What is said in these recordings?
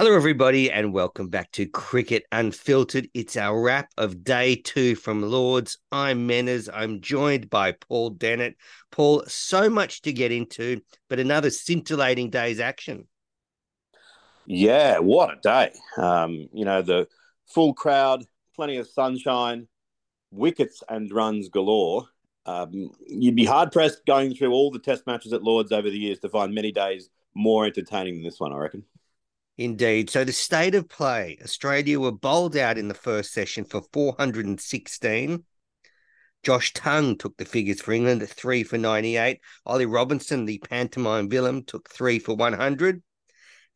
Hello, everybody, and welcome back to Cricket Unfiltered. It's our wrap of day two from Lords. I'm Menners. I'm joined by Paul Dennett. Paul, so much to get into, but another scintillating day's action. Yeah, what a day. Um, you know, the full crowd, plenty of sunshine, wickets and runs galore. Um, you'd be hard pressed going through all the test matches at Lords over the years to find many days more entertaining than this one, I reckon. Indeed. So the state of play, Australia were bowled out in the first session for 416. Josh Tongue took the figures for England at three for 98. Ollie Robinson, the pantomime villain, took three for 100.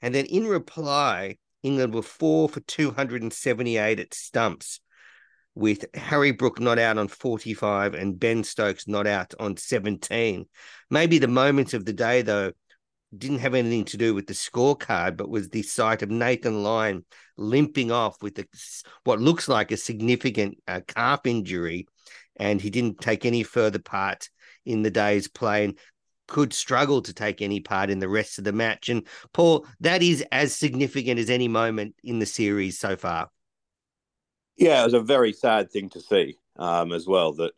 And then in reply, England were four for 278 at stumps, with Harry Brook not out on 45 and Ben Stokes not out on 17. Maybe the moment of the day, though, didn't have anything to do with the scorecard, but was the sight of Nathan Lyon limping off with a, what looks like a significant uh, calf injury, and he didn't take any further part in the day's play and could struggle to take any part in the rest of the match. And Paul, that is as significant as any moment in the series so far. Yeah, it was a very sad thing to see um, as well that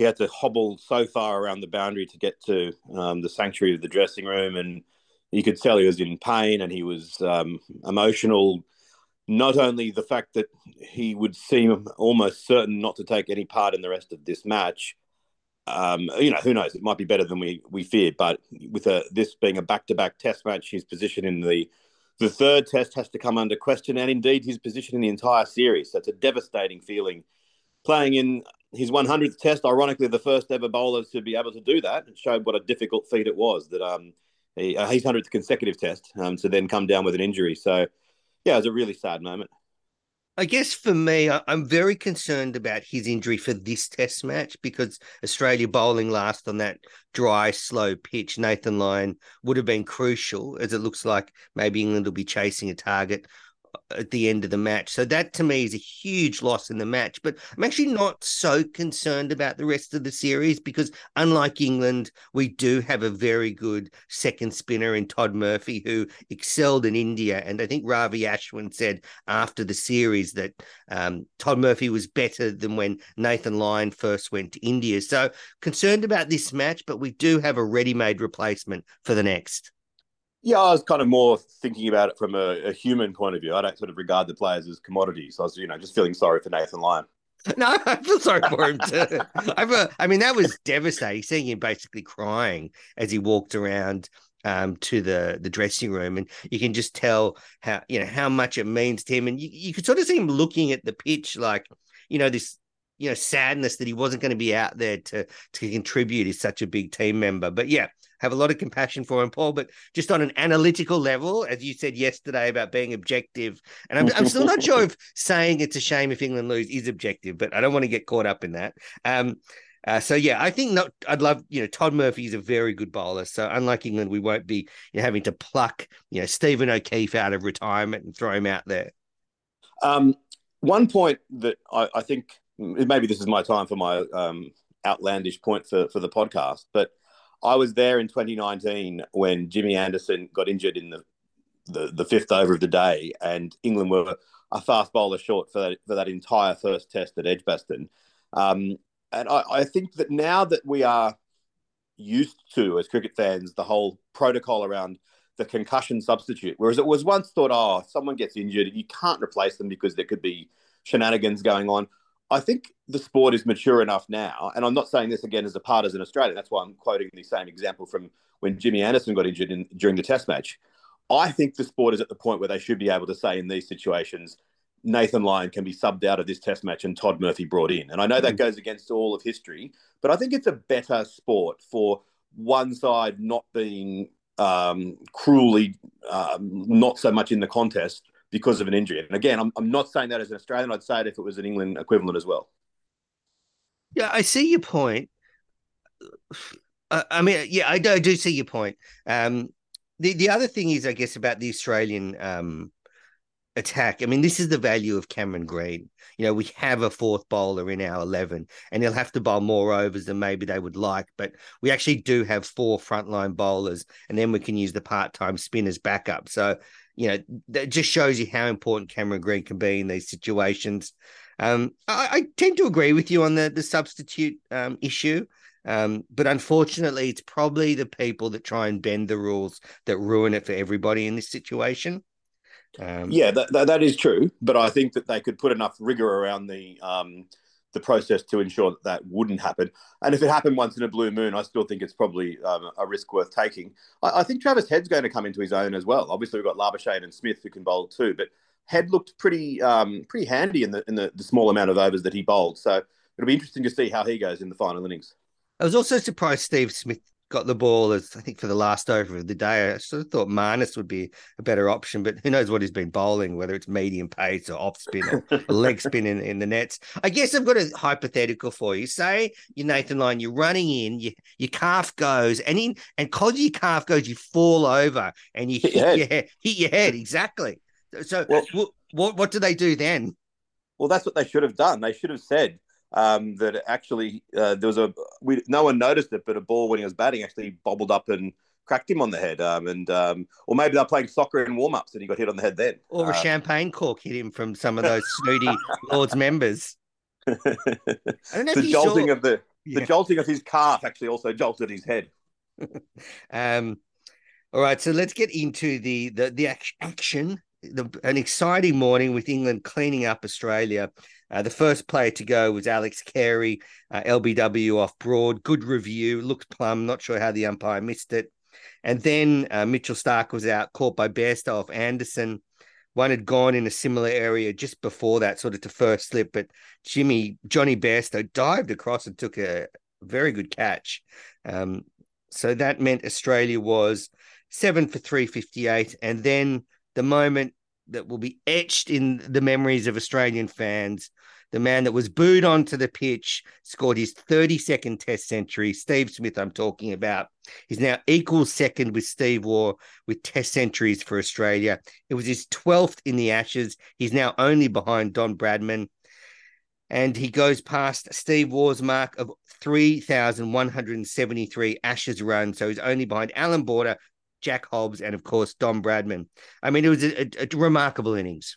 he had to hobble so far around the boundary to get to um, the sanctuary of the dressing room, and you could tell he was in pain and he was um, emotional. Not only the fact that he would seem almost certain not to take any part in the rest of this match, um, you know, who knows? It might be better than we we feared. But with a, this being a back-to-back Test match, his position in the the third Test has to come under question, and indeed his position in the entire series. That's a devastating feeling playing in his 100th test, ironically, the first ever bowler to be able to do that. It showed what a difficult feat it was that um, he, uh, his 100th consecutive test um, to then come down with an injury. So, yeah, it was a really sad moment. I guess for me, I'm very concerned about his injury for this test match because Australia bowling last on that dry, slow pitch. Nathan Lyon would have been crucial, as it looks like maybe England will be chasing a target at the end of the match. So that to me is a huge loss in the match. But I'm actually not so concerned about the rest of the series because unlike England, we do have a very good second spinner in Todd Murphy who excelled in India. And I think Ravi Ashwin said after the series that um, Todd Murphy was better than when Nathan Lyon first went to India. So concerned about this match, but we do have a ready-made replacement for the next. Yeah, I was kind of more thinking about it from a, a, human point of view. I don't sort of regard the players as commodities. I was, you know, just feeling sorry for Nathan Lyon. No, I feel sorry for him too. I, I mean, that was devastating. Seeing him basically crying as he walked around um, to the the dressing room, and you can just tell how you know how much it means to him. And you, you could sort of see him looking at the pitch, like you know this you know sadness that he wasn't going to be out there to to contribute. He's such a big team member, but yeah, have a lot of compassion for him, Paul. But just on an analytical level, as you said yesterday about being objective, and I'm, I'm still not sure if saying it's a shame if England lose is objective, but I don't want to get caught up in that. Um, uh, so yeah, I think not. I'd love you know Todd Murphy is a very good bowler. So unlike England, we won't be you know, having to pluck you know Stephen O'Keefe out of retirement and throw him out there. Um, one point that I, I, think maybe this is my time for my um, outlandish point for for the podcast, but I was there in 2019 when Jimmy Anderson got injured in the the, the fifth over of the day, and England were a fast bowler short for that, for that entire first test at Edgbaston. Um, and I, I think that now that we are used to, as cricket fans, the whole protocol around the concussion substitute, whereas it was once thought, oh, if someone gets injured, you can't replace them because there could be shenanigans going on. I think the sport is mature enough now, and I'm not saying this again as a partisan Australian. That's why I'm quoting the same example from when Jimmy Anderson got injured in, during the Test match. I think the sport is at the point where they should be able to say in these situations, Nathan Lyon can be subbed out of this Test match and Todd Murphy brought in. And I know that mm. goes against all of history, but I think it's a better sport for one side not being um, cruelly um, not so much in the contest because of an injury. And again, I'm, I'm not saying that as an Australian. I'd say it if it was an England equivalent as well. Yeah, I see your point. Uh, I mean, yeah, I do, I do see your point. Um, the the other thing is, I guess, about the Australian um, attack. I mean, this is the value of Cameron Green. You know, we have a fourth bowler in our 11, and he'll have to bowl more overs than maybe they would like. But we actually do have four frontline bowlers, and then we can use the part time spinners backup. So you know, that just shows you how important Cameron Green can be in these situations. Um, I, I, tend to agree with you on the the substitute um, issue. Um, but unfortunately, it's probably the people that try and bend the rules that ruin it for everybody in this situation. Um, yeah, that, that, that is true. But I think that they could put enough rigor around the um, the process to ensure that that wouldn't happen. And if it happened once in a blue moon, I still think it's probably um, a risk worth taking. I, I, think Travis Head's going to come into his own as well. Obviously, we've got Labuschagne and Smith who can bowl too, but Head looked pretty um, pretty handy in the in the, the small amount of overs that he bowled. So it'll be interesting to see how he goes in the final innings. I was also surprised Steve Smith got the ball as I think for the last over of the day. I sort of thought Marnus would be a better option, but who knows what he's been bowling, whether it's medium pace or off spin or leg spin in, in, the nets. I guess I've got a hypothetical for you. Say you're Nathan Lyon, you're running in, you, your calf goes, and in and because your calf goes, you fall over and you hit, hit your head. Hit your head, exactly. So well, what what do they do then? Well, that's what they should have done. They should have said, um, that actually uh, there was a we, no one noticed it, but a ball when he was batting actually bobbled up and cracked him on the head. Um, and um, or maybe they're playing soccer in warm ups and he got hit on the head then. Or a uh, champagne cork hit him from some of those snooty Lords members. I don't know the jolting saw... of the the jolting of his calf actually also jolted his head. um, all right, so let's get into the the the action. The, an exciting morning with England cleaning up Australia. Uh, the first player to go was Alex Carey, uh, LBW off Broad. Good review, looked plumb. Not sure how the umpire missed it. And then uh, Mitchell Starc was out, caught by Bairstow off Anderson. One had gone in a similar area just before that, sort of to first slip, but Jimmy Jonny Bairstow dived across and took a very good catch. Um, so that meant Australia was seven for three fifty eight, and then the moment that will be etched in the memories of Australian fans. The man that was booed onto the pitch scored his 32nd Test century. Steve Smith, I'm talking about. He's now equal second with Steve Waugh with Test centuries for Australia. It was his 12th in the Ashes. He's now only behind Don Bradman. And he goes past Steve Waugh's mark of 3,173 Ashes runs. So he's only behind Allan Border, Jack Hobbs, and of course Don Bradman. I mean, it was a, a, a remarkable innings.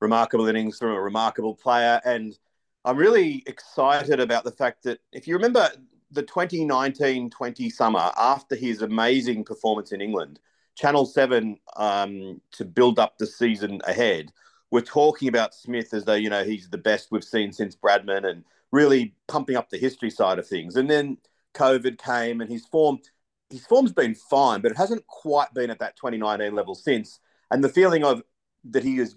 Remarkable innings from a remarkable player, and I'm really excited about the fact that if you remember the 2019-20 summer after his amazing performance in England, Channel Seven um, to build up the season ahead. We're talking about Smith as though you know he's the best we've seen since Bradman, and really pumping up the history side of things. And then COVID came, and his form his form's been fine, but it hasn't quite been at that 2019 level since. And the feeling of that he is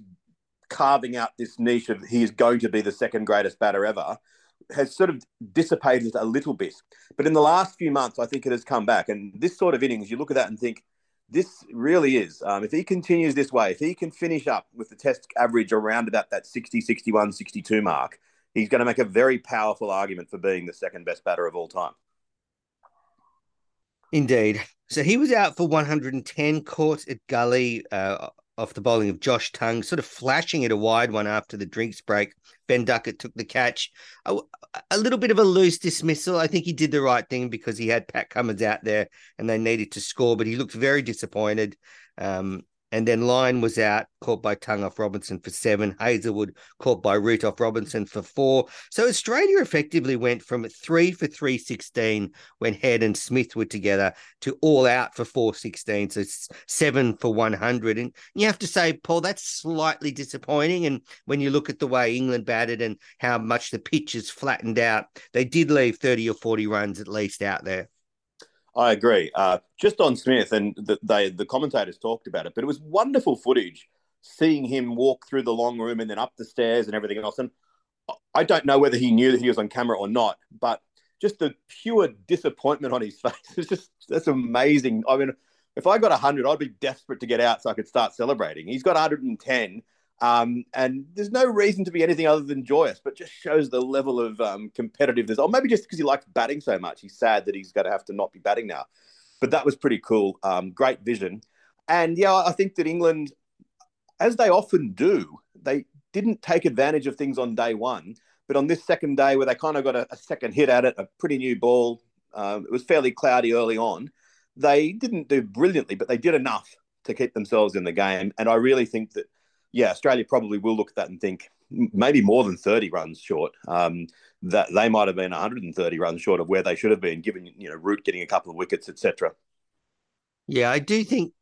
carving out this niche of he is going to be the second greatest batter ever has sort of dissipated a little bit. But in the last few months, I think it has come back. And this sort of innings, you look at that and think, this really is. Um, if he continues this way, if he can finish up with the test average around about that 60, 61, 62 mark, he's going to make a very powerful argument for being the second best batter of all time. Indeed. So he was out for 110, caught at gully uh, off the bowling of Josh Tongue, sort of flashing it a wide one after the drinks break. Ben Duckett took the catch. A, a, little bit of a loose dismissal. I think he did the right thing because he had Pat Cummins out there and they needed to score, but he looked very disappointed. Um, and then Lyon was out, caught by Tongue off Robinson for seven. Hazlewood caught by Root off Robinson for four. So Australia effectively went from three for 316 when Head and Smith were together to all out for 416. So seven for 100. And you have to say, Paul, that's slightly disappointing. And when you look at the way England batted and how much the pitch is flattened out, they did leave 30 or 40 runs at least out there. I agree. Uh, just on Smith, and the, they, the commentators talked about it, but it was wonderful footage seeing him walk through the long room and then up the stairs and everything else. And I don't know whether he knew that he was on camera or not, but just the pure disappointment on his face is just that's amazing. I mean, if I got 100, I'd be desperate to get out so I could start celebrating. He's got 110 um, and there's no reason to be anything other than joyous, but just shows the level of um, competitiveness. Or maybe just because he likes batting so much, he's sad that he's going to have to not be batting now. But that was pretty cool. Um, great vision. And yeah, I think that England, as they often do, they didn't take advantage of things on day one. But on this second day, where they kind of got a, a second hit at it, a pretty new ball, um, it was fairly cloudy early on. They didn't do brilliantly, but they did enough to keep themselves in the game. And I really think that yeah, Australia probably will look at that and think maybe more than 30 runs short. Um, that they might have been 130 runs short of where they should have been, given you know Root getting a couple of wickets, etc. Yeah, I do think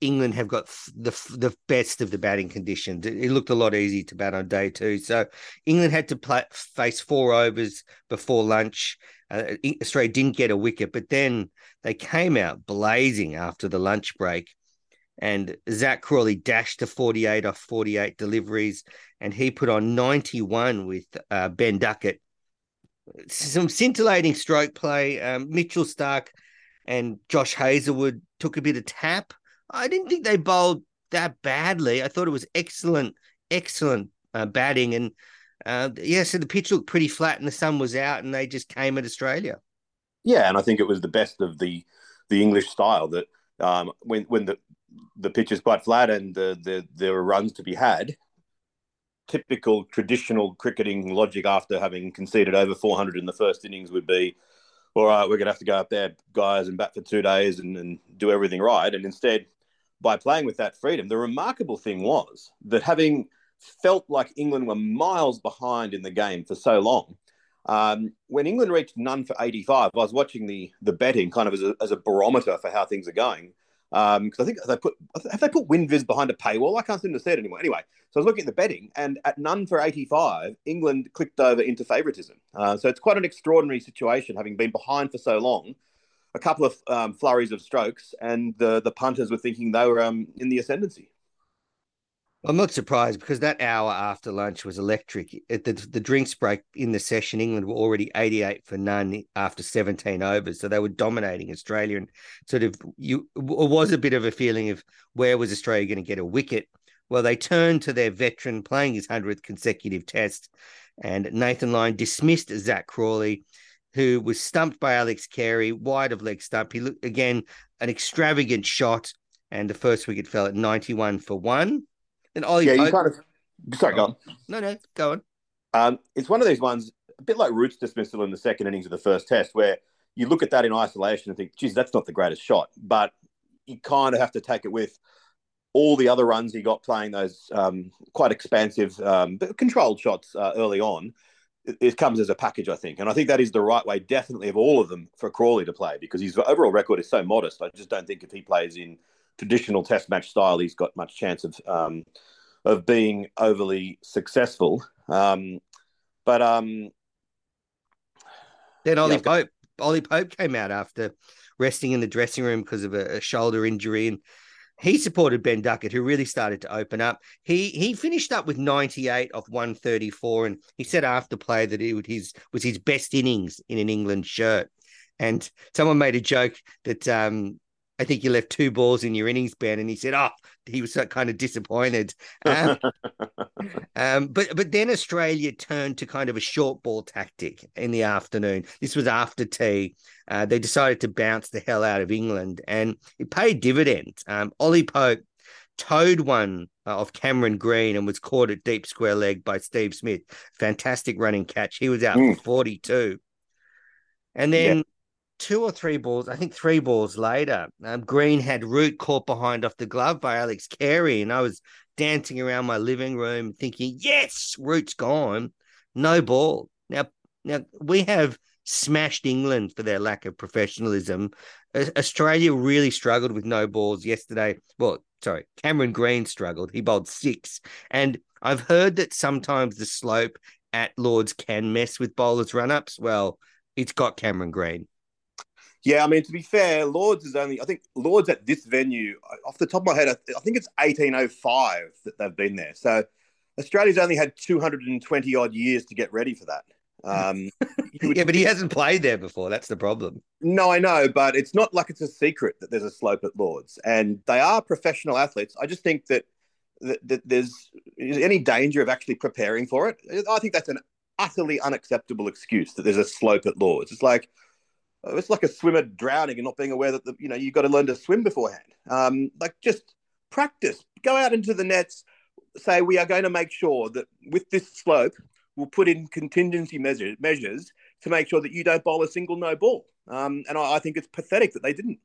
England have got the the best of the batting conditions. It, looked a lot easier to bat on day two. So England had to play, face four overs before lunch. Uh, Australia didn't get a wicket, but then they came out blazing after the lunch break and Zak Crawley dashed to 48 off 48 deliveries, and he put on 91 with uh, Ben Duckett. Some scintillating stroke play. Um, Mitchell Starc and Josh Hazlewood took a bit of tap. I didn't think they bowled that badly. I thought it was excellent, excellent uh, batting. And uh, yeah, so the pitch looked pretty flat and the sun was out, and they just came at Australia. Yeah, and I think it was the best of the the English style that um, when when the the pitch is quite flat and the, the, there are runs to be had. Typical traditional cricketing logic after having conceded over 400 in the first innings would be, all right, we're going to have to go up there, guys, and bat for two days and, and do everything right. And instead, by playing with that freedom, the remarkable thing was that having felt like England were miles behind in the game for so long, um, when England reached none for 85, I was watching the the betting kind of as a, as a barometer for how things are going because um, I think they put have they put WinViz behind a paywall? I can't seem to see it anymore. Anyway, so I was looking at the betting, and at none for eighty five, England clicked over into favouritism. Uh, so it's quite an extraordinary situation, having been behind for so long. A couple of um, flurries of strokes, and the the punters were thinking they were um, in the ascendancy. I'm not surprised because that hour after lunch was electric. At the, the drinks break in the session, England were already 88 for none after 17 overs. So they were dominating Australia. And sort of, you it was a bit of a feeling of where was Australia going to get a wicket? Well, they turned to their veteran playing his 100th consecutive test. And Nathan Lyon dismissed Zak Crawley, who was stumped by Alex Carey, wide of leg stump. He looked again, an extravagant shot. And the first wicket fell at 91 for one. And yeah, you kind of. Sorry, go on. No, no, go on. Um, it's one of these ones, a bit like Root's dismissal in the second innings of the first test, where you look at that in isolation and think, geez, that's not the greatest shot. But you kind of have to take it with all the other runs he got playing those um, quite expansive, um, but controlled shots uh, early on. It, it, comes as a package, I think. And I think that is the right way, definitely, of all of them for Crawley to play because his overall record is so modest. I just don't think if he plays in traditional test match style, he's got much chance of um, of being overly successful. Um, but um, then Ollie yeah, Pope, Ollie Pope came out after resting in the dressing room because of a, a, shoulder injury, and he supported Ben Duckett, who really started to open up. He he finished up with 98 off 134, and he said after play that it was his was his best innings in an England shirt. And someone made a joke that um, I think you left two balls in your innings, Ben, and he said, "Oh, he was so kind of disappointed." Um, um, but but then Australia turned to kind of a short ball tactic in the afternoon. This was after tea. Uh, they decided to bounce the hell out of England, and it paid dividends. Um, Ollie Pope towed one uh, of Cameron Green and was caught at deep square leg by Steve Smith. Fantastic running catch. He was out mm. for forty-two, and then. Yeah two or three balls, I think three balls later, um, Green had Root caught behind off the glove by Alex Carey. And I was dancing around my living room thinking, yes, Root's gone. No ball. Now, now we have smashed England for their lack of professionalism. Australia really struggled with no balls yesterday. Well, sorry, Cameron Green struggled. He bowled six. And I've heard that sometimes the slope at Lords can mess with bowlers' run ups. Well, it's got Cameron Green. Yeah, I mean, to be fair, Lords is only, I think Lords at this venue, off the top of my head, I think it's 1805 that they've been there. So Australia's only had 220 odd years to get ready for that. Um, yeah, but he hasn't played there before. That's the problem. No, I know, but it's not like it's a secret that there's a slope at Lords, and they are professional athletes. I just think that, that, that there's any danger of actually preparing for it. I think that's an utterly unacceptable excuse that there's a slope at Lords. It's like, uh, it's like a swimmer drowning and not being aware that the, you know you've got to learn to swim beforehand. Um, like just practice, go out into the nets. Say we are going to make sure that with this slope, we'll put in contingency measure, measures to make sure that you don't bowl a single no ball. Um, and I, I think it's pathetic that they didn't.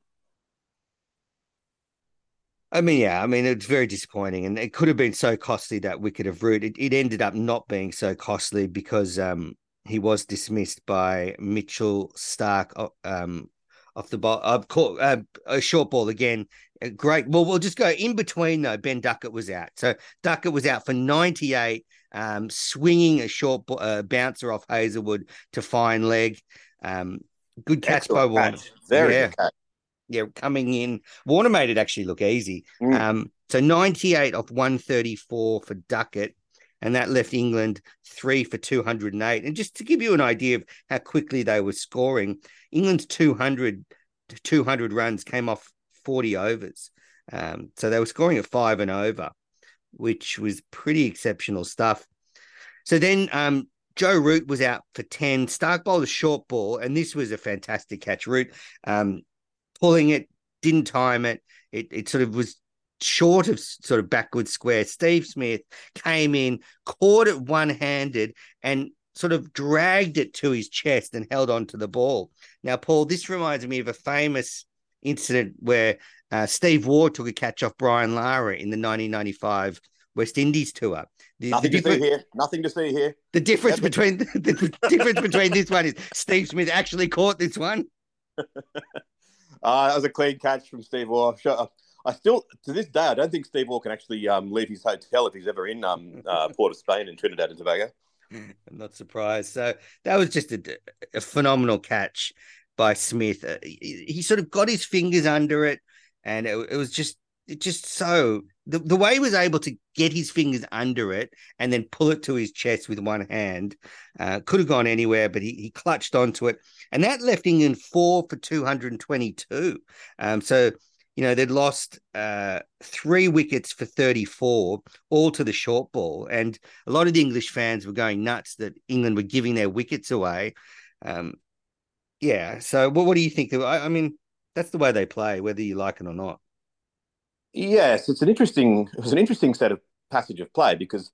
I mean, yeah, I mean, it's very disappointing, and it could have been so costly that wicket of Root. It, it ended up not being so costly because um, he was dismissed by Mitchell Starc um, off the ball. Uh, caught, uh, a short ball again. Great. Well, we'll just go in between though. Ben Duckett was out, so Duckett was out for ninety eight, um, swinging a short uh, bouncer off Hazlewood to fine leg. Um, good catch Excellent by Warner. Catch. Very yeah. good catch. Yeah, coming in. Warner made it actually look easy. Mm. Um, so 98 off 134 for Duckett and that left England three for 208. And just to give you an idea of how quickly they were scoring, England's 200, 200 runs came off 40 overs. Um, so they were scoring at five and over, which was pretty exceptional stuff. So then um, Joe Root was out for 10. Starc bowled a short ball, and this was a fantastic catch. Root um, pulling it, didn't time it. It, it sort of was short of sort of backward square. Steve Smith came in, caught it one handed, and sort of dragged it to his chest and held on to the ball. Now, Paul, this reminds me of a famous incident where uh, Steve Waugh took a catch off Brian Lara in the 1995 West Indies tour. The, Nothing the to see here. Nothing to see here. The difference yep. between the, the difference between this one is Steve Smith actually caught this one. uh, that was a clean catch from Steve Waugh. Shut up. I still, to this day, I don't think Steve Waugh can actually um, leave his hotel if he's ever in um, uh, Port of Spain in Trinidad and Tobago. I'm not surprised. So that was just a, a phenomenal catch by Smith. Uh, he, he, sort of got his fingers under it, and it, it was just it just so the, the way he was able to get his fingers under it and then pull it to his chest with one hand uh, could have gone anywhere, but he, he clutched onto it. And that left England four for 222. Um, so you know, they'd lost uh, three wickets for 34, all to the short ball. And a lot of the English fans were going nuts that England were giving their wickets away. Um, yeah. So, what, what do you think? I, I mean, that's the way they play, whether you like it or not. Yes, it's an interesting. It was an interesting set of passage of play because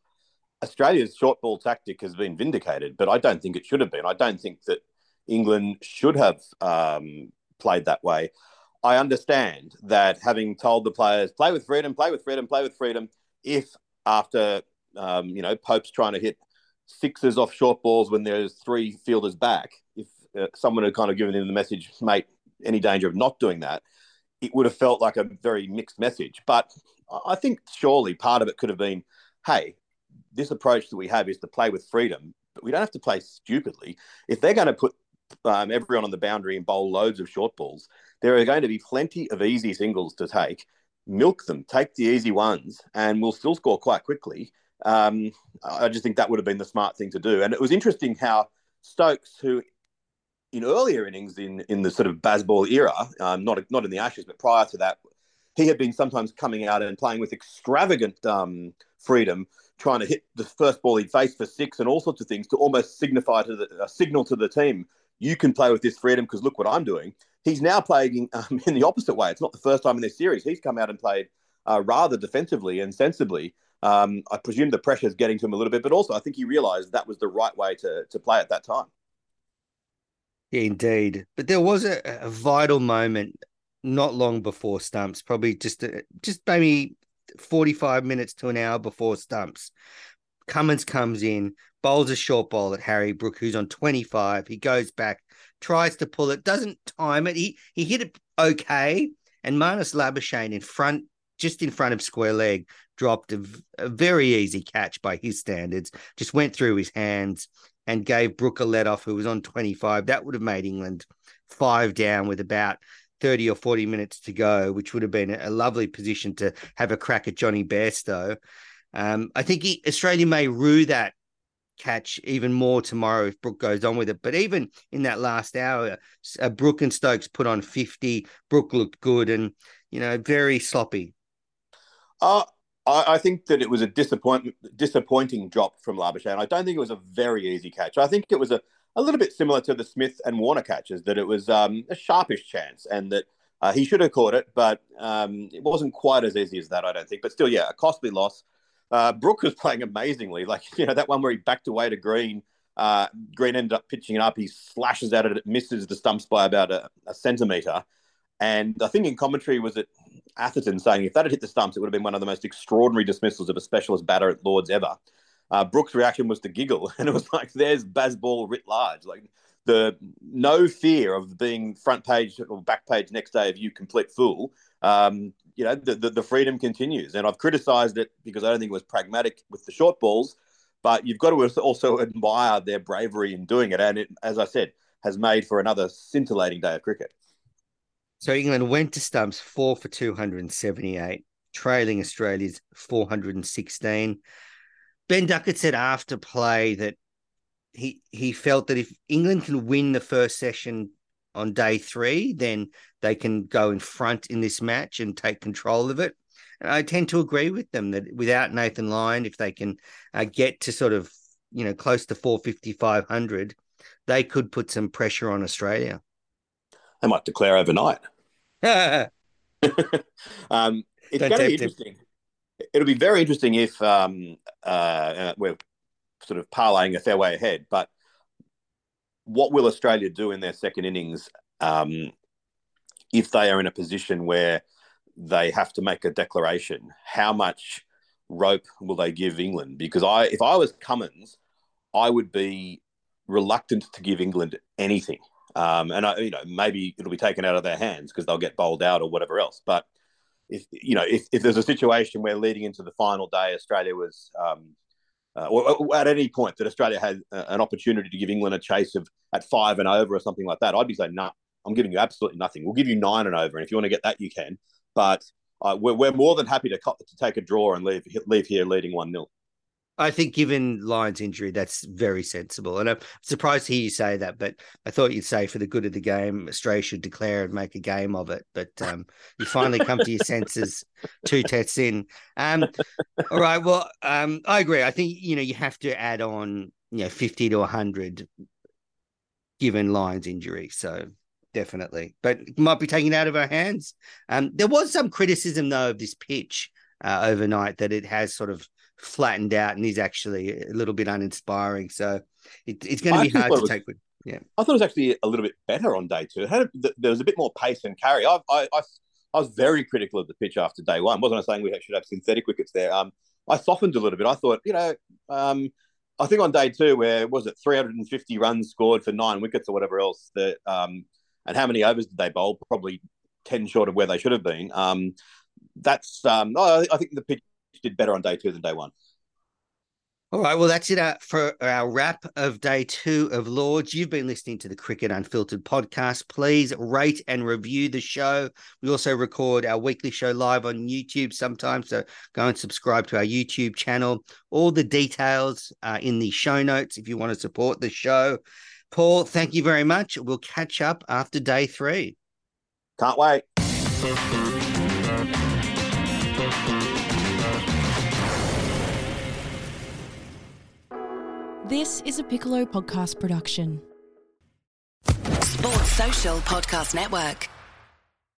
Australia's short ball tactic has been vindicated, but I don't think it should have been. I don't think that England should have um, played that way. I understand that having told the players play with freedom, play with freedom, play with freedom, if after um, you know Pope's trying to hit sixes off short balls when there's three fielders back, if uh, someone had kind of given him the message, mate, any danger of not doing that, it would have felt like a very mixed message. But I think surely part of it could have been, hey, this approach that we have is to play with freedom, but we don't have to play stupidly. If they're going to put um, everyone on the boundary and bowl loads of short balls, there are going to be plenty of easy singles to take. milk them, take the easy ones, and we'll still score quite quickly. Um, I just think that would have been the smart thing to do. And it was interesting how Stokes, who in earlier innings in in the sort of Bazball era, um, not not in the Ashes, but prior to that, he had been sometimes coming out and playing with extravagant um, freedom, trying to hit the first ball he'd face for six and all sorts of things to almost signify to the signal to the team, you can play with this freedom because look what I'm doing. He's now playing um, in the opposite way. It's not the first time in this series. He's come out and played uh, rather defensively and sensibly. Um, I presume the pressure is getting to him a little bit, but also I think he realised that was the right way to to play at that time. Yeah, indeed. But there was a, a vital moment not long before stumps, probably just a, just maybe 45 minutes to an hour before stumps. Cummins comes in, bowls a short ball at Harry Brook, who's on 25. He goes back, tries to pull it, doesn't time it. He he hit it okay. And Marnus Labuschagne in front, just in front of square leg, dropped a, a very easy catch by his standards, just went through his hands and gave Brook a let off, who was on 25. That would have made England five down with about 30 or 40 minutes to go, which would have been a lovely position to have a crack at Jonny Bairstow. Um, I think he, Australia may rue that catch even more tomorrow if Brook goes on with it. But even in that last hour, uh, Brook and Stokes put on 50. Brook looked good and, you know, very sloppy. Uh, I, I think that it was a disappointment, disappointing drop from Labuschagne. I don't think it was a very easy catch. I think it was a, a little bit similar to the Smith and Warner catches, that it was um, a sharpish chance and that uh, he should have caught it, but um, it wasn't quite as easy as that, I don't think. But still, yeah, a costly loss. Uh, was playing amazingly. Like, you know, that one where he backed away to Green. Uh, Green ended up pitching it up. He slashes at it. It misses the stumps by about a, a centimetre. And I think in commentary was it Atherton saying if that had hit the stumps, it would have been one of the most extraordinary dismissals of a specialist batter at Lords ever. Uh, reaction was to giggle, and it was like, "There's Bazball writ large." Like the no fear of being front page or back page next day of you complete fool. Um, you know, the, the, the freedom continues, and I've criticised it because I don't think it was pragmatic with the short balls. But you've got to also admire their bravery in doing it, and it, as I said, has made for another scintillating day of cricket. So England went to stumps four for 278, trailing Australia's 416. Ben Duckett said after play that he he felt that if England can win the first session on day three, then they can go in front in this match and take control of it. And I tend to agree with them that without Nathan Lyon, if they can uh, get to sort of you know close to 450, 500, they could put some pressure on Australia. They might declare overnight. um, it's going to be interesting. It'll be very interesting if um, uh, we're sort of parlaying a fair way ahead. But what will Australia do in their second innings um, if they are in a position where they have to make a declaration? How much rope will they give England? Because I, if I was Cummins, I would be reluctant to give England anything. Um, and I, you know, maybe it'll be taken out of their hands because they'll get bowled out or whatever else. But if you know, if, if there's a situation where leading into the final day, Australia was, um, uh, or, at any point that Australia had an opportunity to give England a chase of at five and over or something like that, I'd be saying, no, nah, I'm giving you absolutely nothing. We'll give you nine and over, and if you want to get that, you can. But uh, we're, we're more than happy to, to take a draw and leave leave here leading one 0 I think, given Lyon's injury, that's very sensible. And I'm surprised to hear you say that, but I thought you'd say, for the good of the game, Australia should declare and make a game of it. But um, you finally come to your senses two tests in. Um, all right. Well, um, I agree. I think you know you have to add on you know fifty to hundred, given Lyon's injury. So definitely, but might be taken out of our hands. Um, there was some criticism though of this pitch uh, overnight that it has sort of flattened out and is actually a little bit uninspiring. So it, it's going to be hard to was, take. With, yeah, I thought it was actually a little bit better on day two. It had a, there was a bit more pace and carry. I, I, I, I, was very critical of the pitch after day one. Wasn't I saying we should have synthetic wickets there? Um, I softened a little bit. I thought, you know, um, I think on day two, where was it 350 runs scored for nine wickets or whatever else, that um, and how many overs did they bowl? Probably 10 short of where they should have been. Um, that's um, I think the pitch did better on day two than day one. All right, well, that's it uh, for our wrap of day two of Lords. You've been listening to the Cricket Unfiltered podcast. Please rate and review the show. We also record our weekly show live on YouTube sometimes, so go and subscribe to our YouTube channel. All the details are in the show notes if you want to support the show. Paul, thank you very much. We'll catch up after day three. Can't wait. This is a Piccolo podcast production. Sports Social Podcast Network.